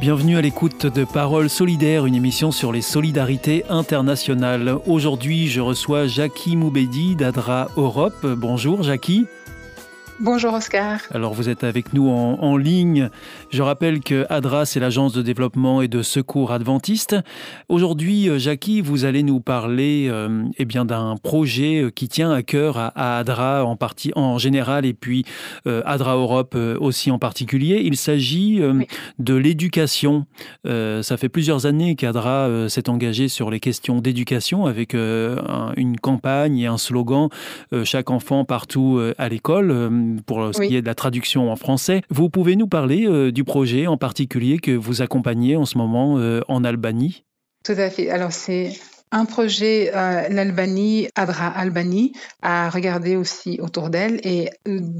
Bienvenue à l'écoute de Paroles solidaires, une émission sur les solidarités internationales. Aujourd'hui, je reçois Jackie Moubedi d'Adra Europe. Bonjour Jackie. Bonjour Oscar. Alors vous êtes avec nous en, ligne. Je rappelle que ADRA, c'est l'agence de développement et de secours adventiste. Aujourd'hui, euh, Jackie, vous allez nous parler euh, eh bien d'un projet euh, qui tient à cœur à, ADRA en partie en général et puis ADRA Europe aussi en particulier. Il s'agit de l'éducation. ça fait plusieurs années qu'ADRA s'est engagé sur les questions d'éducation avec une campagne et un slogan chaque enfant partout à l'école pour ce qui est de la traduction en français. Vous pouvez nous parler euh, du projet en particulier que vous accompagnez en ce moment euh, en Albanie? Tout à fait. Alors c'est un projet, euh, l'Albanie, Adra Albanie, à regarder aussi autour d'elle et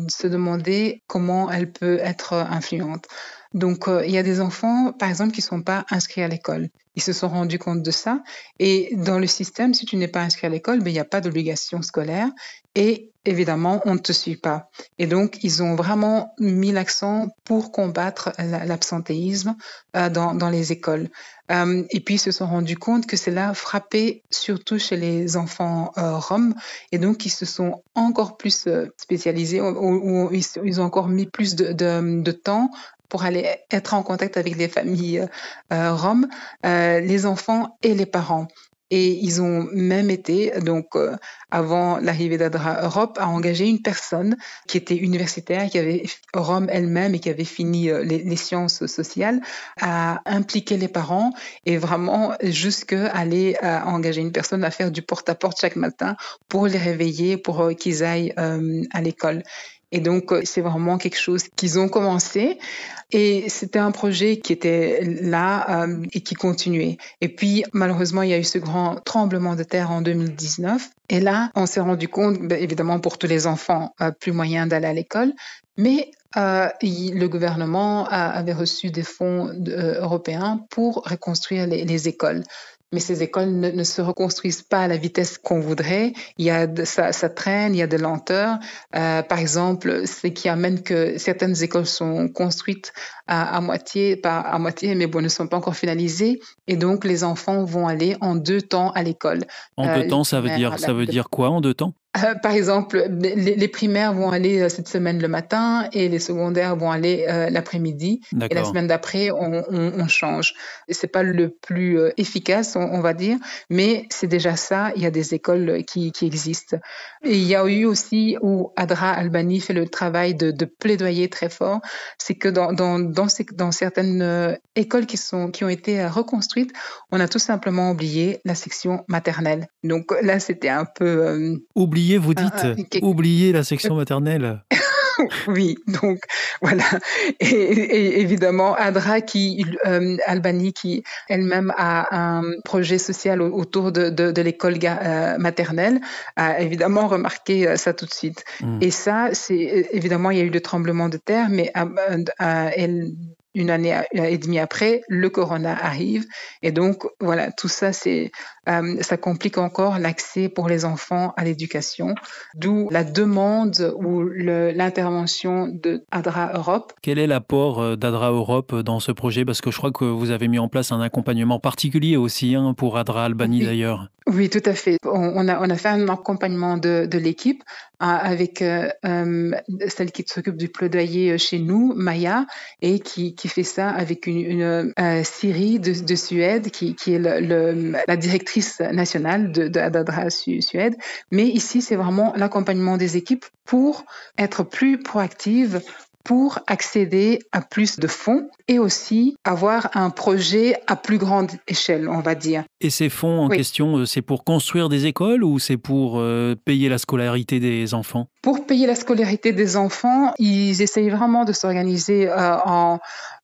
se demander comment elle peut être influente. Donc, il y a des enfants, par exemple, qui ne sont pas inscrits à l'école. Ils se sont rendus compte de ça. Et dans le système, si tu n'es pas inscrit à l'école, ben, il n'y a pas d'obligation scolaire. Et évidemment, on ne te suit pas. Et donc, ils ont vraiment mis l'accent pour combattre l'absentéisme euh, dans, dans, les écoles. Euh, et puis, ils se sont rendus compte que cela frappait surtout chez les enfants euh, roms. Et donc, ils se sont encore plus euh, spécialisés, ou, ils, ils, ont encore mis plus de, de, de temps pour aller être en contact avec les familles euh, roms, euh, les enfants et les parents. Et ils ont même été, donc euh, avant l'arrivée d'Adra Europe, à engager une personne qui était universitaire, qui avait Rome elle-même et qui avait fini euh, les, sciences sociales, à impliquer les parents et vraiment jusqu'à aller à engager une personne à faire du porte-à-porte -porte chaque matin pour les réveiller, pour qu'ils aillent à l'école. Et donc, euh, c'est vraiment quelque chose qu'ils ont commencé. Et c'était un projet qui était là euh, et qui continuait. Et puis, malheureusement, il y a eu ce grand tremblement de terre en 2019. Et là, on s'est rendu compte, ben, évidemment, pour tous les enfants, euh, plus moyen d'aller à l'école. Mais euh, le gouvernement avait reçu des fonds européens pour reconstruire les écoles mais ces écoles ne, se reconstruisent pas à la vitesse qu'on voudrait. Il y a de, ça, ça, traîne, il y a de lenteur. Euh, par exemple, ce qui amène que certaines écoles sont construites à, à, moitié, pas à moitié, mais bon, ne sont pas encore finalisées, et donc les enfants vont aller en deux temps à l'école. En deux euh, temps, ça veut dire ça veut dire quoi en deux temps? Euh, par exemple, les, primaires vont aller euh, cette semaine le matin et les secondaires vont aller euh, l'après-midi. Et la semaine d'après, on, on, on, change. C'est pas le plus efficace, on, va dire, mais c'est déjà ça. Il y a des écoles qui, qui, existent. Et il y a eu aussi où Adra Albani fait le travail de, de plaidoyer très fort. C'est que dans, dans, dans, ces, dans, certaines écoles qui, sont, qui ont été reconstruites, on a tout simplement oublié la section maternelle. Donc là, c'était un peu... Oubliez, vous dites, ah, ah, oubliez la section maternelle. oui, donc voilà. Et, évidemment, Adra, qui, euh, Albanie, qui elle-même a un projet social autour de, de, l'école euh, maternelle, a évidemment remarqué euh, ça tout de suite. Hmm. Et ça, c'est évidemment, il y a eu le tremblement de terre, mais elle une année et demie après, le corona arrive. Et donc, voilà, tout ça, c'est, euh, ça complique encore l'accès pour les enfants à l'éducation, d'où la demande ou l'intervention de ADRA Europe. Quel est l'apport euh, d'ADRA Europe dans ce projet? Parce que je crois que vous avez mis en place un accompagnement particulier aussi hein, pour ADRA Albanie d'ailleurs. Oui, tout à fait. On, a, on a fait un accompagnement de, de l'équipe avec euh, euh, celle qui s'occupe du plaidoyer chez nous, Maya, et qui, qui fait ça avec une, une euh, Syrie de, de, Suède, qui, qui est le, la directrice nationale de, de Adadra Suède. Mais ici, c'est vraiment l'accompagnement des équipes pour être plus proactive pour accéder à plus de fonds et aussi avoir un projet à plus grande échelle, on va dire. Et ces fonds en question, euh, c'est pour construire des écoles ou c'est pour euh, payer la scolarité des enfants? Pour payer la scolarité des enfants, ils essayent vraiment de s'organiser euh, en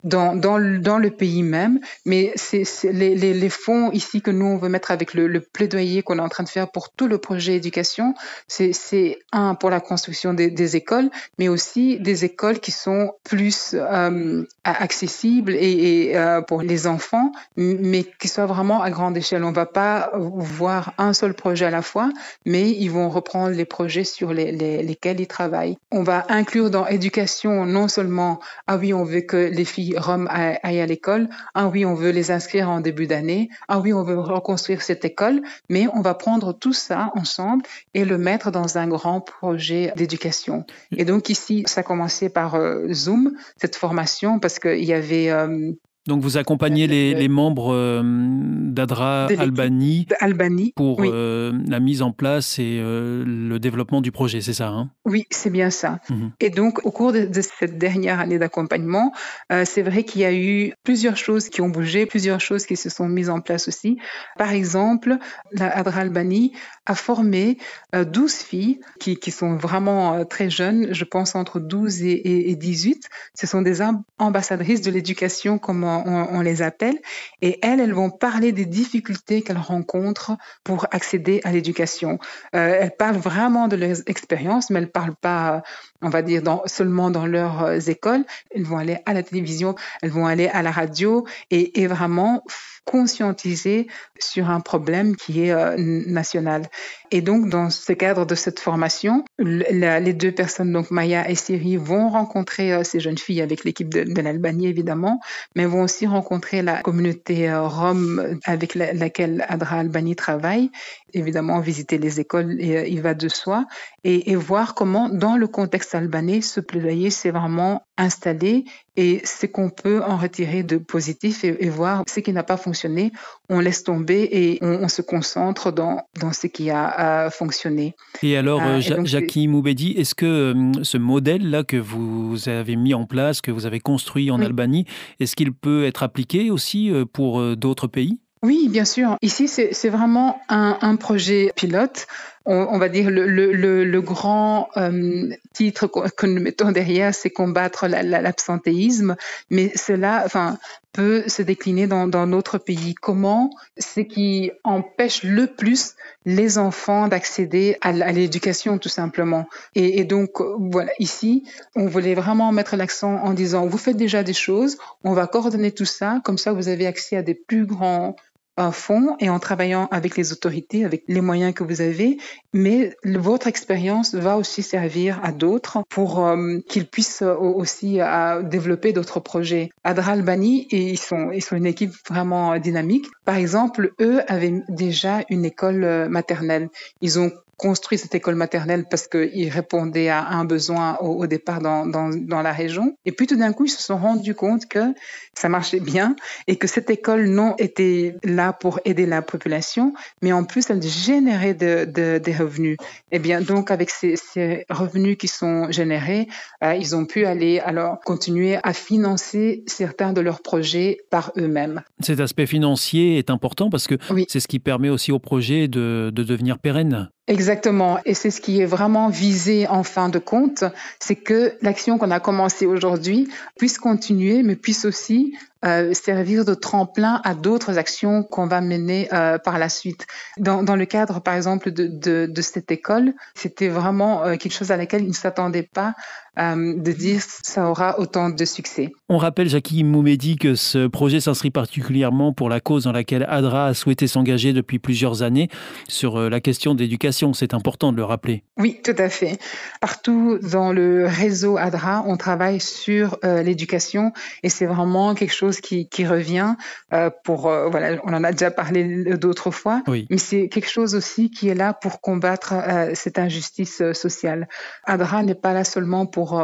dans, dans, dans, le pays même. Mais c'est les, les, les, fonds ici que nous, on veut mettre avec le, le plaidoyer qu'on est en train de faire pour tout le projet éducation, c'est un pour la construction des, des, écoles, mais aussi des écoles qui sont plus euh, accessibles et, et euh, pour les enfants, mais qui soient vraiment à grande échelle. On va pas voir un seul projet à la fois, mais ils vont reprendre les projets sur les, les, lesquels ils travaillent. On va inclure dans éducation non seulement, ah oui, on veut que les filles Rome aillent à l'école. Ah oui, on veut les inscrire en début d'année. Ah oui, on veut reconstruire cette école. Mais on va prendre tout ça ensemble et le mettre dans un grand projet d'éducation. Et donc ici, ça a commencé par euh, Zoom, cette formation, parce qu'il y avait euh, donc vous accompagnez les, les membres euh, d'Adra Albanie, Albanie, pour euh, la mise en place et euh, le développement du projet, c'est ça hein? Oui, c'est bien ça. Mhm. Et donc au cours de, cette dernière année d'accompagnement, c'est vrai qu'il y a eu plusieurs choses qui ont bougé, plusieurs choses qui se sont mises en place aussi. Par exemple, la Adra Albanie a formé 12 filles qui, qui sont vraiment très jeunes, je pense entre 12 et, et 18. Ce sont des ambassadrices de l'éducation, comme on, les appelle, et elles, elles vont parler des difficultés qu'elles rencontrent pour accéder à l'éducation. Euh, elles parlent vraiment de leurs expériences, mais elles parlent pas, on va dire, dans, seulement dans leurs euh, écoles. Elles vont aller à la télévision, elles vont aller à la radio et, et vraiment conscientiser sur un problème qui est euh, national. Et donc, dans ce cadre de cette formation, les deux personnes, donc Maya et Siri, vont rencontrer euh, ces jeunes filles avec l'équipe de, l'Albanie, évidemment, mais vont aussi rencontrer la communauté euh, rome avec laquelle Adra Albanie travaille, évidemment visiter les écoles, et, il va de soi, et, et voir comment, dans le contexte albanais, ce plaidoyer s'est vraiment installé et ce qu'on peut en retirer de positif et, voir ce qui n'a pas fonctionné, on laisse tomber et on, se concentre dans, dans ce qui a, fonctionné. Et alors, euh, euh Jackie Moubedi, est-ce que euh, ce modèle-là que vous avez mis en place, que vous avez construit en Albanie, est-ce qu'il peut être appliqué aussi euh, pour d'autres pays? Oui, bien sûr. Ici, c'est vraiment un, un, projet pilote. On, on va dire le, le, le grand euh, titre que nous mettons derrière, c'est combattre l'absentéisme. La, mais cela, enfin, peut se décliner dans, dans notre pays. Comment ce qui empêche le plus les enfants d'accéder à, l'éducation, tout simplement? Et, et donc, voilà, ici, on voulait vraiment mettre l'accent en disant, vous faites déjà des choses, on va coordonner tout ça, comme ça, vous avez accès à des plus grands un fonds et en travaillant avec les autorités, avec les moyens que vous avez, mais votre expérience va aussi servir à d'autres pour euh, qu'ils puissent aussi euh, développer d'autres projets. Adra Albani, et ils sont, ils sont une équipe vraiment dynamique. Par exemple, eux avaient déjà une école euh, maternelle. Ils ont construit cette école maternelle parce qu'il répondait à un besoin au, au départ dans, dans, dans, la région. Et puis tout d'un coup, ils se sont rendus compte que ça marchait bien et que cette école non était là pour aider la population, mais en plus, elle générait de, de, des revenus. Et eh bien, donc, avec ces, ces revenus qui sont générés, euh, ils ont pu aller alors continuer à financer certains de leurs projets par eux-mêmes. Cet aspect financier est important parce que oui. c'est ce qui permet aussi au projet de, de devenir pérenne. Exactement. Et c'est ce qui est vraiment visé en fin de compte, c'est que l'action qu'on a commencée aujourd'hui puisse continuer, mais puisse aussi euh, servir de tremplin à d'autres actions qu'on va mener euh, par la suite. Dans, dans, le cadre, par exemple, de, de, de cette école, c'était vraiment euh, quelque chose à laquelle ils ne s'attendaient pas de dire ça aura autant de succès. On rappelle, Jackie Moumedi, que ce projet s'inscrit particulièrement pour la cause dans laquelle ADRA a souhaité s'engager depuis plusieurs années sur la question d'éducation. C'est important de le rappeler. Oui, tout à fait. Partout dans le réseau ADRA, on travaille sur l'éducation et c'est vraiment quelque chose qui, qui revient euh, pour, euh, voilà, on en a déjà parlé d'autres fois, oui. mais c'est quelque chose aussi qui est là pour combattre euh, cette injustice sociale. ADRA n'est pas là seulement pour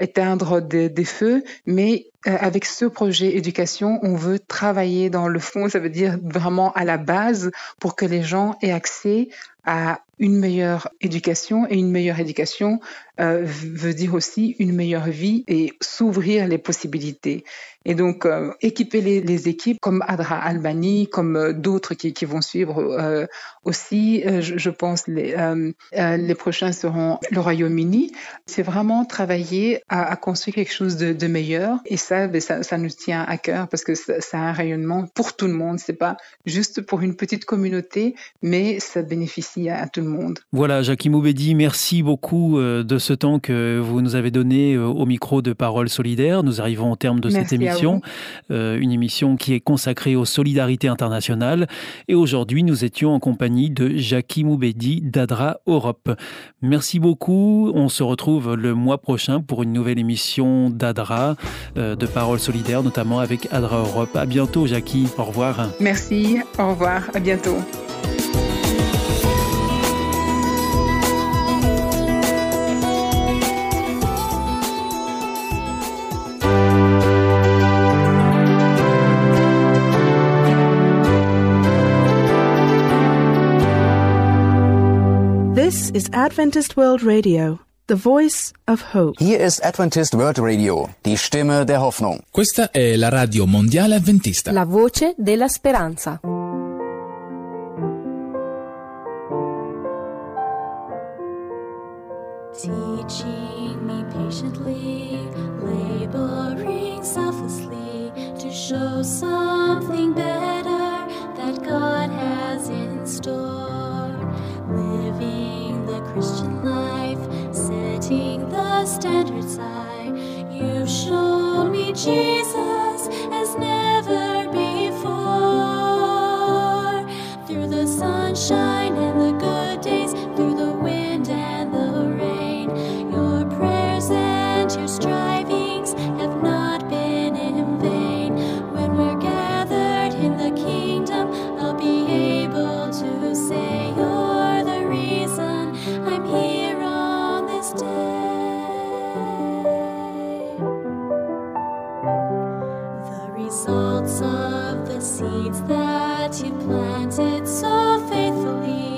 éteindre des, des, feux, mais avec ce projet éducation, on veut travailler dans le fond, ça veut dire vraiment à la base pour que les gens aient accès à une meilleure éducation et une meilleure éducation euh, veut dire aussi une meilleure vie et s'ouvrir les possibilités. Et donc, euh, équiper les, les, équipes comme Adra Albany, comme euh, d'autres qui, qui, vont suivre euh, aussi, euh, je, je, pense les, euh, les prochains seront le Royaume-Uni. C'est vraiment travailler à, à, construire quelque chose de, de meilleur. Et ça, ben, ça, ça, nous tient à cœur parce que ça, ça, a un rayonnement pour tout le monde. C'est pas juste pour une petite communauté, mais ça bénéficie à, à tout le monde. Voilà, Jackie Moubedi, merci beaucoup de ce temps que vous nous avez donné au micro de Parole Solidaire. Nous arrivons au terme de merci cette émission, euh, une émission qui est consacrée aux solidarités internationales. Et aujourd'hui, nous étions en compagnie de Jackie Moubedi d'Adra Europe. Merci beaucoup. On se retrouve le mois prochain pour une nouvelle émission d'Adra, euh, de Parole Solidaire, notamment avec Adra Europe. À bientôt, Jackie. Au revoir. Merci. Au revoir. À bientôt. This is Adventist World Radio, the voice of hope. Hier ist Adventist World Radio, die Stimme der Hoffnung. Questa è la radio mondiale avventista. La voce della speranza. Teaching me patiently, laboring selflessly to show something better standards high. You've shown me Jesus results of the seeds that you planted. So faithfully,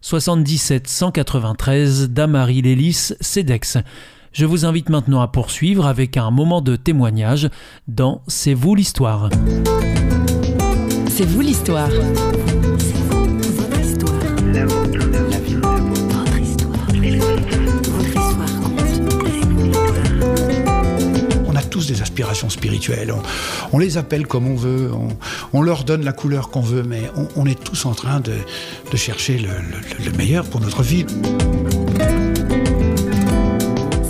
77 193 Damary Lélis, CEDEX. Je vous invite maintenant à poursuivre avec un moment de témoignage dans C'est vous l'histoire. C'est vous l'histoire. On a des aspirations spirituelles. On, les appelle comme on veut. On, leur donne la couleur qu'on veut, mais on, est tous en train de, chercher le, le- le meilleur pour notre vie.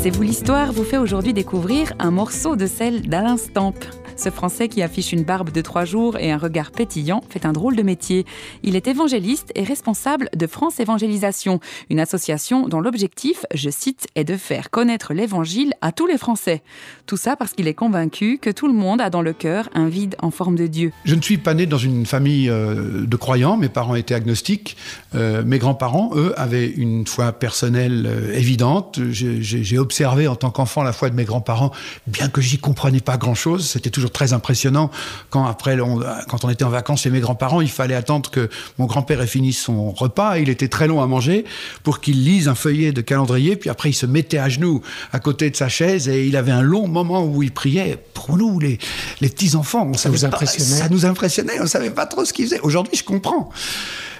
C'est vous l'histoire vous fait aujourd'hui découvrir un morceau de celle d'Alain Stamp. Ce Français qui affiche une barbe de trois jours et un regard pétillant fait un drôle de métier. Il est évangéliste et responsable de France Évangélisation, une association dont l'objectif, je cite, est de faire connaître l'évangile à tous les Français. Tout ça parce qu'il est convaincu que tout le monde a dans le cœur un vide en forme de Dieu. Je ne suis pas né dans une famille euh, de croyants. Mes parents étaient agnostiques. Euh, mes grands-parents, eux, avaient une foi personnelle euh, évidente. J'ai- observé en tant qu'enfant la foi de mes grands-parents, bien que j'y comprenais pas grand-chose. C'était toujours très impressionnant quand après, on- quand on était en vacances chez mes grands-parents, il fallait attendre que mon grand-père ait fini son repas. Il était très long à manger pour qu'il lise un feuillet de calendrier. Puis après, il se mettait à genoux à côté de sa chaise et il avait un long moment où il priait. Pour nous, les, les petits enfants, on savait vous pas- impressionnait? ça nous impressionnait. On savait pas trop ce qu'il faisait. Aujourd'hui, je comprends.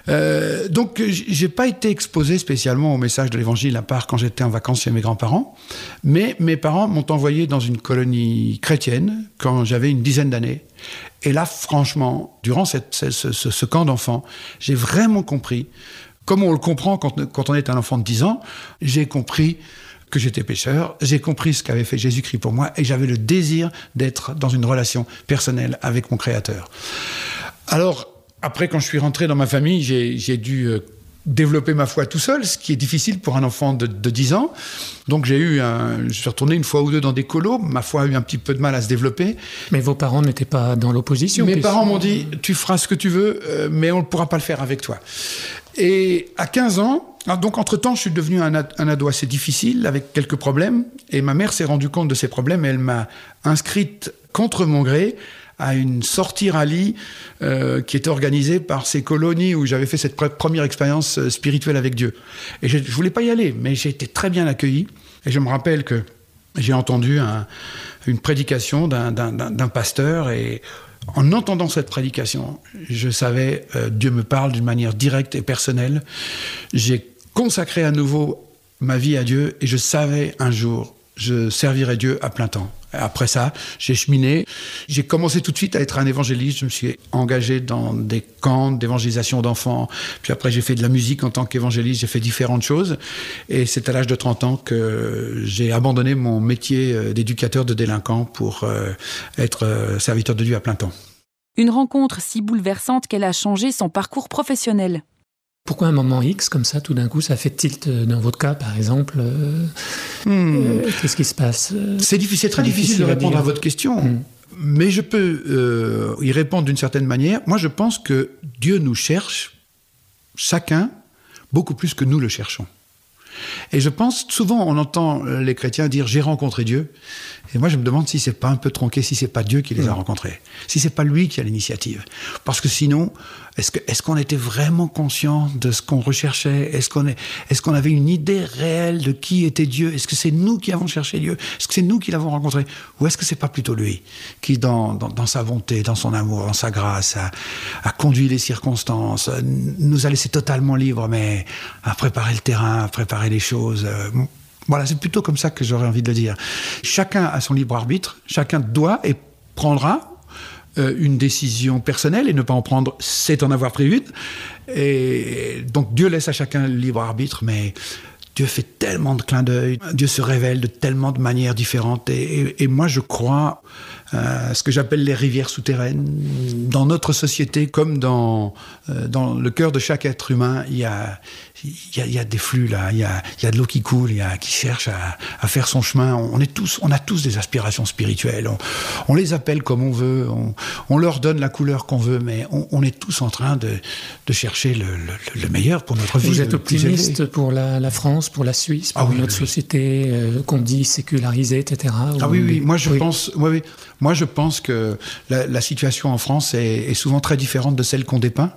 Euh, donc, j'ai pas été exposé spécialement au message de l'évangile à part quand j'étais en vacances chez mes grands-parents. Mais mes parents m'ont envoyé dans une colonie chrétienne quand j'avais une dizaine d'années. Et là, franchement, durant ce, camp d'enfants, j'ai vraiment compris, comme on le comprend quand, quand on est un enfant de 10 ans, j'ai compris que j'étais pécheur, j'ai compris ce qu'avait fait Jésus-Christ pour moi et j'avais le désir d'être dans une relation personnelle avec mon Créateur. Alors, après, quand je suis rentré dans ma famille, j'ai dû euh, développer ma foi tout seul, ce qui est difficile pour un enfant de, de 10 ans. Donc j'ai eu un, je suis retourné une fois ou deux dans des colos, ma foi a eu un petit peu de mal à se développer. Mais vos parents n'étaient pas dans l'opposition. Mes parents m'ont dit, tu feras ce que tu veux, euh, mais on ne pourra pas le faire avec toi. Et à 15 ans, ah, donc entre-temps, je suis devenu un, un ado assez difficile, avec quelques problèmes, et ma mère s'est rendue compte de ces problèmes, et elle m'a inscrite contre mon gré à une sortie rallye euh, qui était organisée par ces colonies où j'avais fait cette pre- première expérience euh, spirituelle avec Dieu. Et je, je voulais pas y aller, mais j'ai été très bien accueilli. Et je me rappelle que j'ai entendu un- une prédication d'un pasteur et en entendant cette prédication, je savais euh, Dieu me parle d'une manière directe et personnelle. J'ai consacré à nouveau ma vie à Dieu et je savais un jour je servirai Dieu à plein temps. Après ça, j'ai cheminé. J'ai commencé tout de suite à être un évangéliste. Je me suis engagé dans des camps d'évangélisation d'enfants. Puis après, j'ai fait de la musique en tant qu'évangéliste. J'ai fait différentes choses. Et c'est à l'âge de 30 ans que j'ai abandonné mon métier euh, d'éducateur de délinquants pour euh, être euh, serviteur de Dieu à plein temps. Une rencontre si bouleversante qu'elle a changé son parcours professionnel. Pourquoi un moment X comme ça, tout d'un coup, ça fait tilt euh, dans votre cas, par exemple euh, euh, Qu'est-ce qui se passe C'est difficile, très difficile de à répondre à votre question. Mm. Mais je peux euh, y répondre d'une certaine manière. Moi, je pense que Dieu nous cherche, chacun, beaucoup plus que nous le cherchons. Et je pense, souvent, on entend les chrétiens dire j'ai rencontré Dieu. Et moi, je me demande si c'est pas un peu tronqué, si c'est pas Dieu qui les a rencontrés, si c'est pas lui qui a l'initiative. Parce que sinon, est-ce que est-ce qu'on était vraiment conscient de ce qu'on recherchait? Est-ce qu'on est est-ce qu'on avait une idée réelle de qui était Dieu? Est-ce que c'est nous qui avons cherché Dieu? Est-ce que c'est nous qui l'avons rencontré? Ou est-ce que c'est pas plutôt lui qui, dans, dans, dans sa bonté, dans son amour, dans sa grâce, a, a conduit les circonstances, euh, nous a laissé totalement libres, mais a préparé le terrain, a préparé les choses euh, voilà, c'est plutôt comme ça que j'aurais envie de le dire. Chacun a son libre arbitre, chacun doit et prendra euh, une décision personnelle et ne pas en prendre, c'est en avoir pris une. Et donc Dieu laisse à chacun le libre arbitre, mais Dieu fait tellement de clins d'œil, Dieu se révèle de tellement de manières différentes. Et, et- et moi, je crois à ce que j'appelle les rivières souterraines. Dans notre société, comme dans, euh, dans le cœur de chaque être humain, il y a, y a, y a des flux là, il y a, y a de l'eau qui coule, il y a, qui cherche à, à faire son chemin. On, est tous, on a tous des aspirations spirituelles. On, on les appelle comme on veut, on, on leur donne la couleur qu'on veut, mais on, on est tous en train de, de chercher le, le- le meilleur pour notre vie. Vous êtes optimiste pour la, la France, pour la Suisse, pour Ah oui, notre oui, société euh, qu'on dit sécularisée, etc. Ah ou- oui, oui. Moi, je oui. pense. Moi, je pense que la, la situation en France est, est souvent très différente de celle qu'on dépeint.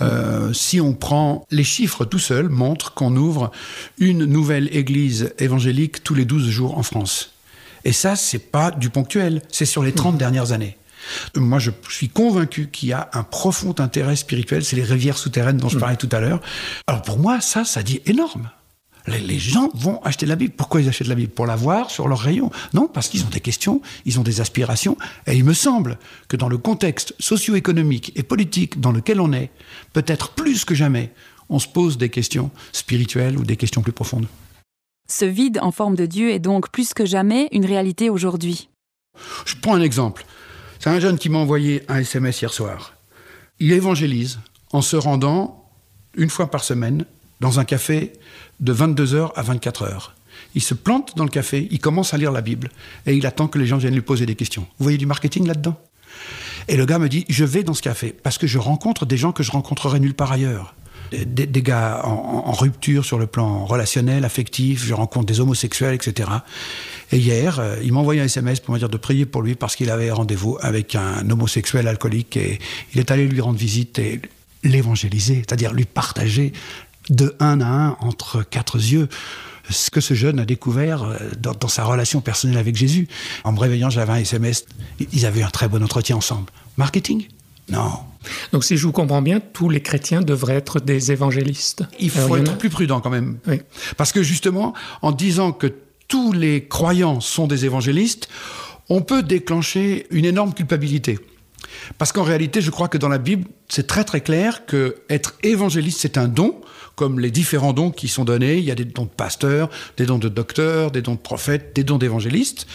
Euh, si on prend les chiffres tout seuls, montrent qu'on ouvre une nouvelle église évangélique tous les 12 jours en France. Et ça, c'est pas du ponctuel, c'est sur les 30 dernières années. Moi, je suis convaincu qu'il y a un profond intérêt spirituel, c'est les rivières souterraines dont je parlais tout à l'heure. Alors pour moi, ça, ça dit énorme. Les, les gens vont acheter la Bible. Pourquoi ils achètent la Bible? Pour la voir sur leur rayon Non, parce qu'ils ont des questions, ils ont des aspirations. Et il me semble que dans le contexte socio-économique et politique dans lequel on est, peut-être plus que jamais, on se pose des questions spirituelles ou des questions plus profondes. Ce vide en forme de Dieu est donc plus que jamais une réalité aujourd'hui. Je prends un exemple. C'est un jeune qui m'a envoyé un SMS hier soir. Il évangélise en se rendant une fois par semaine dans un café de 22h à 24h. Il se plante dans le café, il commence à lire la Bible et il attend que les gens viennent lui poser des questions. Vous voyez du marketing là-dedans? Et le gars me dit, je vais dans ce café parce que je rencontre des gens que je rencontrerai nulle part ailleurs. Des, gars en rupture sur le plan relationnel, affectif, je rencontre des homosexuels, etc. Et hier, euh, il m'a envoyé un SMS pour me dire de prier pour lui parce qu'il avait rendez-vous avec un homosexuel alcoolique et il est allé lui rendre visite et l'évangéliser, c'est-à-dire lui partager de un à un entre quatre yeux ce que ce jeune a découvert euh, dans, dans sa relation personnelle avec Jésus. En me réveillant, j'avais un SMS, ils avaient un très bon entretien ensemble. Marketing? Non. Donc si je vous comprends bien, tous les chrétiens devraient être des évangélistes. Il faut être a- plus prudent quand même. Oui. Parce que justement, en disant que tous les croyants sont des évangélistes, on peut déclencher une énorme culpabilité. Parce qu'en réalité, je crois que dans la Bible, c'est très très clair que être évangéliste, c'est un don, comme les différents dons qui sont donnés. Il y a des dons de pasteur, des dons de docteur, des dons de prophète, des dons d'évangéliste.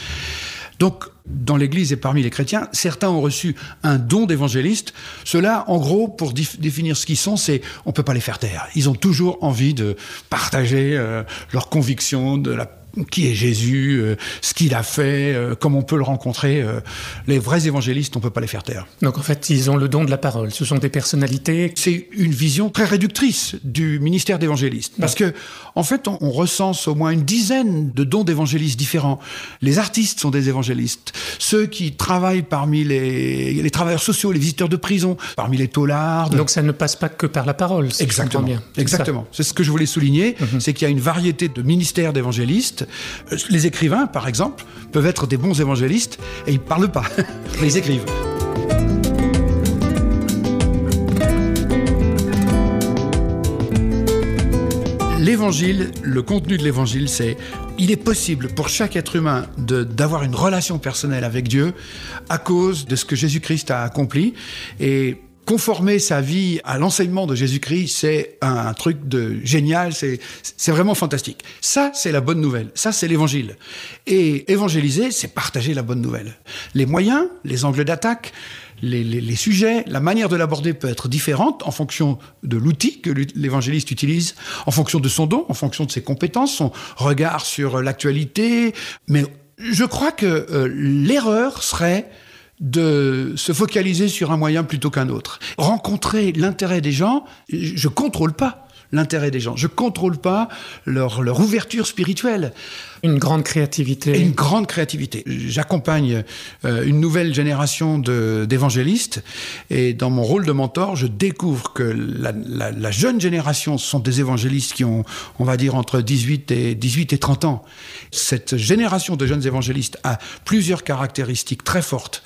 Donc, dans l'Église et parmi les chrétiens, certains ont reçu un don d'évangéliste. Cela, en gros, pour définir ce qu'ils sont, c'est on peut pas les faire taire. Ils ont toujours envie de partager euh, leurs convictions de la qui est Jésus, euh, ce qu'il a fait, euh, comment on peut le rencontrer. euh. les vrais évangélistes, on peut pas les faire taire. Donc en fait, ils ont le don de la parole. Ce sont des personnalités. C'est une vision très réductrice du ministère d'évangéliste. Parce que, en fait, on, on recense au moins une dizaine de dons d'évangélistes différents. Les artistes sont des évangélistes. Ceux qui travaillent parmi les, les travailleurs sociaux, les visiteurs de prison, parmi les taulards. Donc ça ne passe pas que par la parole. si Exactement. bien. Exactement. C'est ce que je voulais souligner, c'est qu'il y a une variété de ministères d'évangélistes. Euh, Les écrivains, par exemple, peuvent être des bons évangélistes et ils parlent pas. ils écrivent. L'évangile, le contenu de l'évangile, c'est il est possible pour chaque être humain d'avoir une relation personnelle avec Dieu à cause de ce que Jésus-Christ a accompli. Conformer sa vie à l'enseignement de Jésus-Christ, c'est un truc de génial, c'est vraiment fantastique. Ça, c'est la bonne nouvelle. Ça, c'est l'évangile. Et évangéliser, c'est partager la bonne nouvelle. Les moyens, les angles d'attaque, les, les- les sujets, la manière de l'aborder peut être différente en fonction de l'outil que l'évangéliste utilise, en fonction de son don, en fonction de ses compétences, son regard sur l'actualité. Mais je crois que euh, l'erreur serait de se focaliser sur un moyen plutôt qu'un autre. Rencontrer l'intérêt des gens, je contrôle pas l'intérêt des gens. Je contrôle pas leur, leur ouverture spirituelle. Une grande créativité. Une grande créativité. J'accompagne euh, une nouvelle génération d'évangélistes et dans mon rôle de mentor, je découvre que la, jeune génération sont des évangélistes qui ont, on va dire, entre 18 et, 18 et 30 ans. Cette génération de jeunes évangélistes a plusieurs caractéristiques très fortes.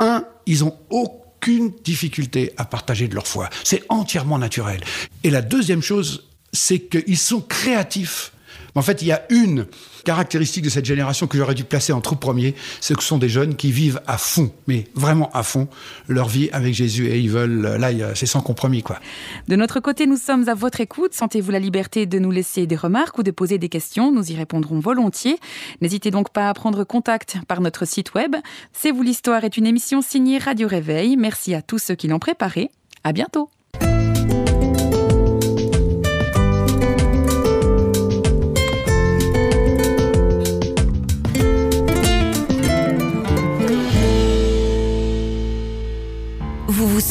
Un, ils ont aucune difficulté à partager de leur foi. C'est entièrement naturel. Et la deuxième chose, c'est qu'ils sont créatifs en fait, il y a une caractéristique de cette génération que j'aurais dû placer en tout premier, c'est que ce sont des jeunes qui vivent à fond, mais vraiment à fond, leur vie avec Jésus et ils veulent, là, y a- c'est sans compromis, quoi. De notre côté, nous sommes à votre écoute. Sentez-vous la liberté de nous laisser des remarques ou de poser des questions? Nous y répondrons volontiers. N'hésitez donc pas à prendre contact par notre site web. C'est vous l'histoire est une émission signée Radio Réveil. Merci à tous ceux qui l'ont préparée. À bientôt.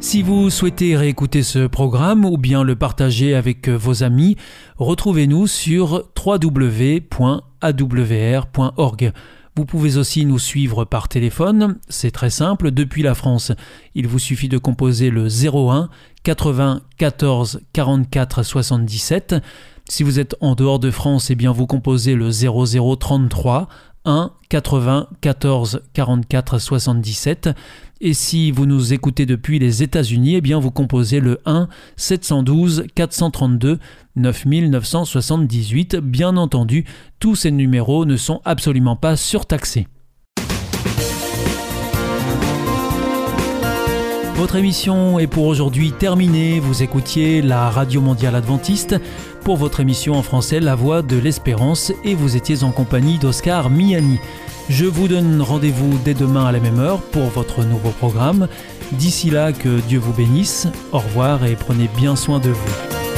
Si vous souhaitez réécouter ce programme ou bien le partager avec euh, vos amis, retrouvez-nous sur www.awr.org. Vous pouvez aussi nous suivre par téléphone, c'est très simple, depuis la France. Il vous suffit de composer le 01 80 14 44 77. Si vous êtes en dehors de France, eh bien vous composez le 00 33 1 80 14 44 77. Et si vous nous écoutez depuis les États-Unis, eh bien vous composez le 1 712 432 9978. Bien entendu, tous ces numéros ne sont absolument pas surtaxés. Votre émission est pour aujourd'hui terminée. Vous écoutiez la Radio Mondiale Adventiste pour votre émission en français La Voix de l'Espérance et vous étiez en compagnie d'Oscar Miani. Je vous donne rendez-vous dès demain à la même heure pour votre nouveau programme. D'ici là, que Dieu vous bénisse. Au revoir et prenez bien soin de vous.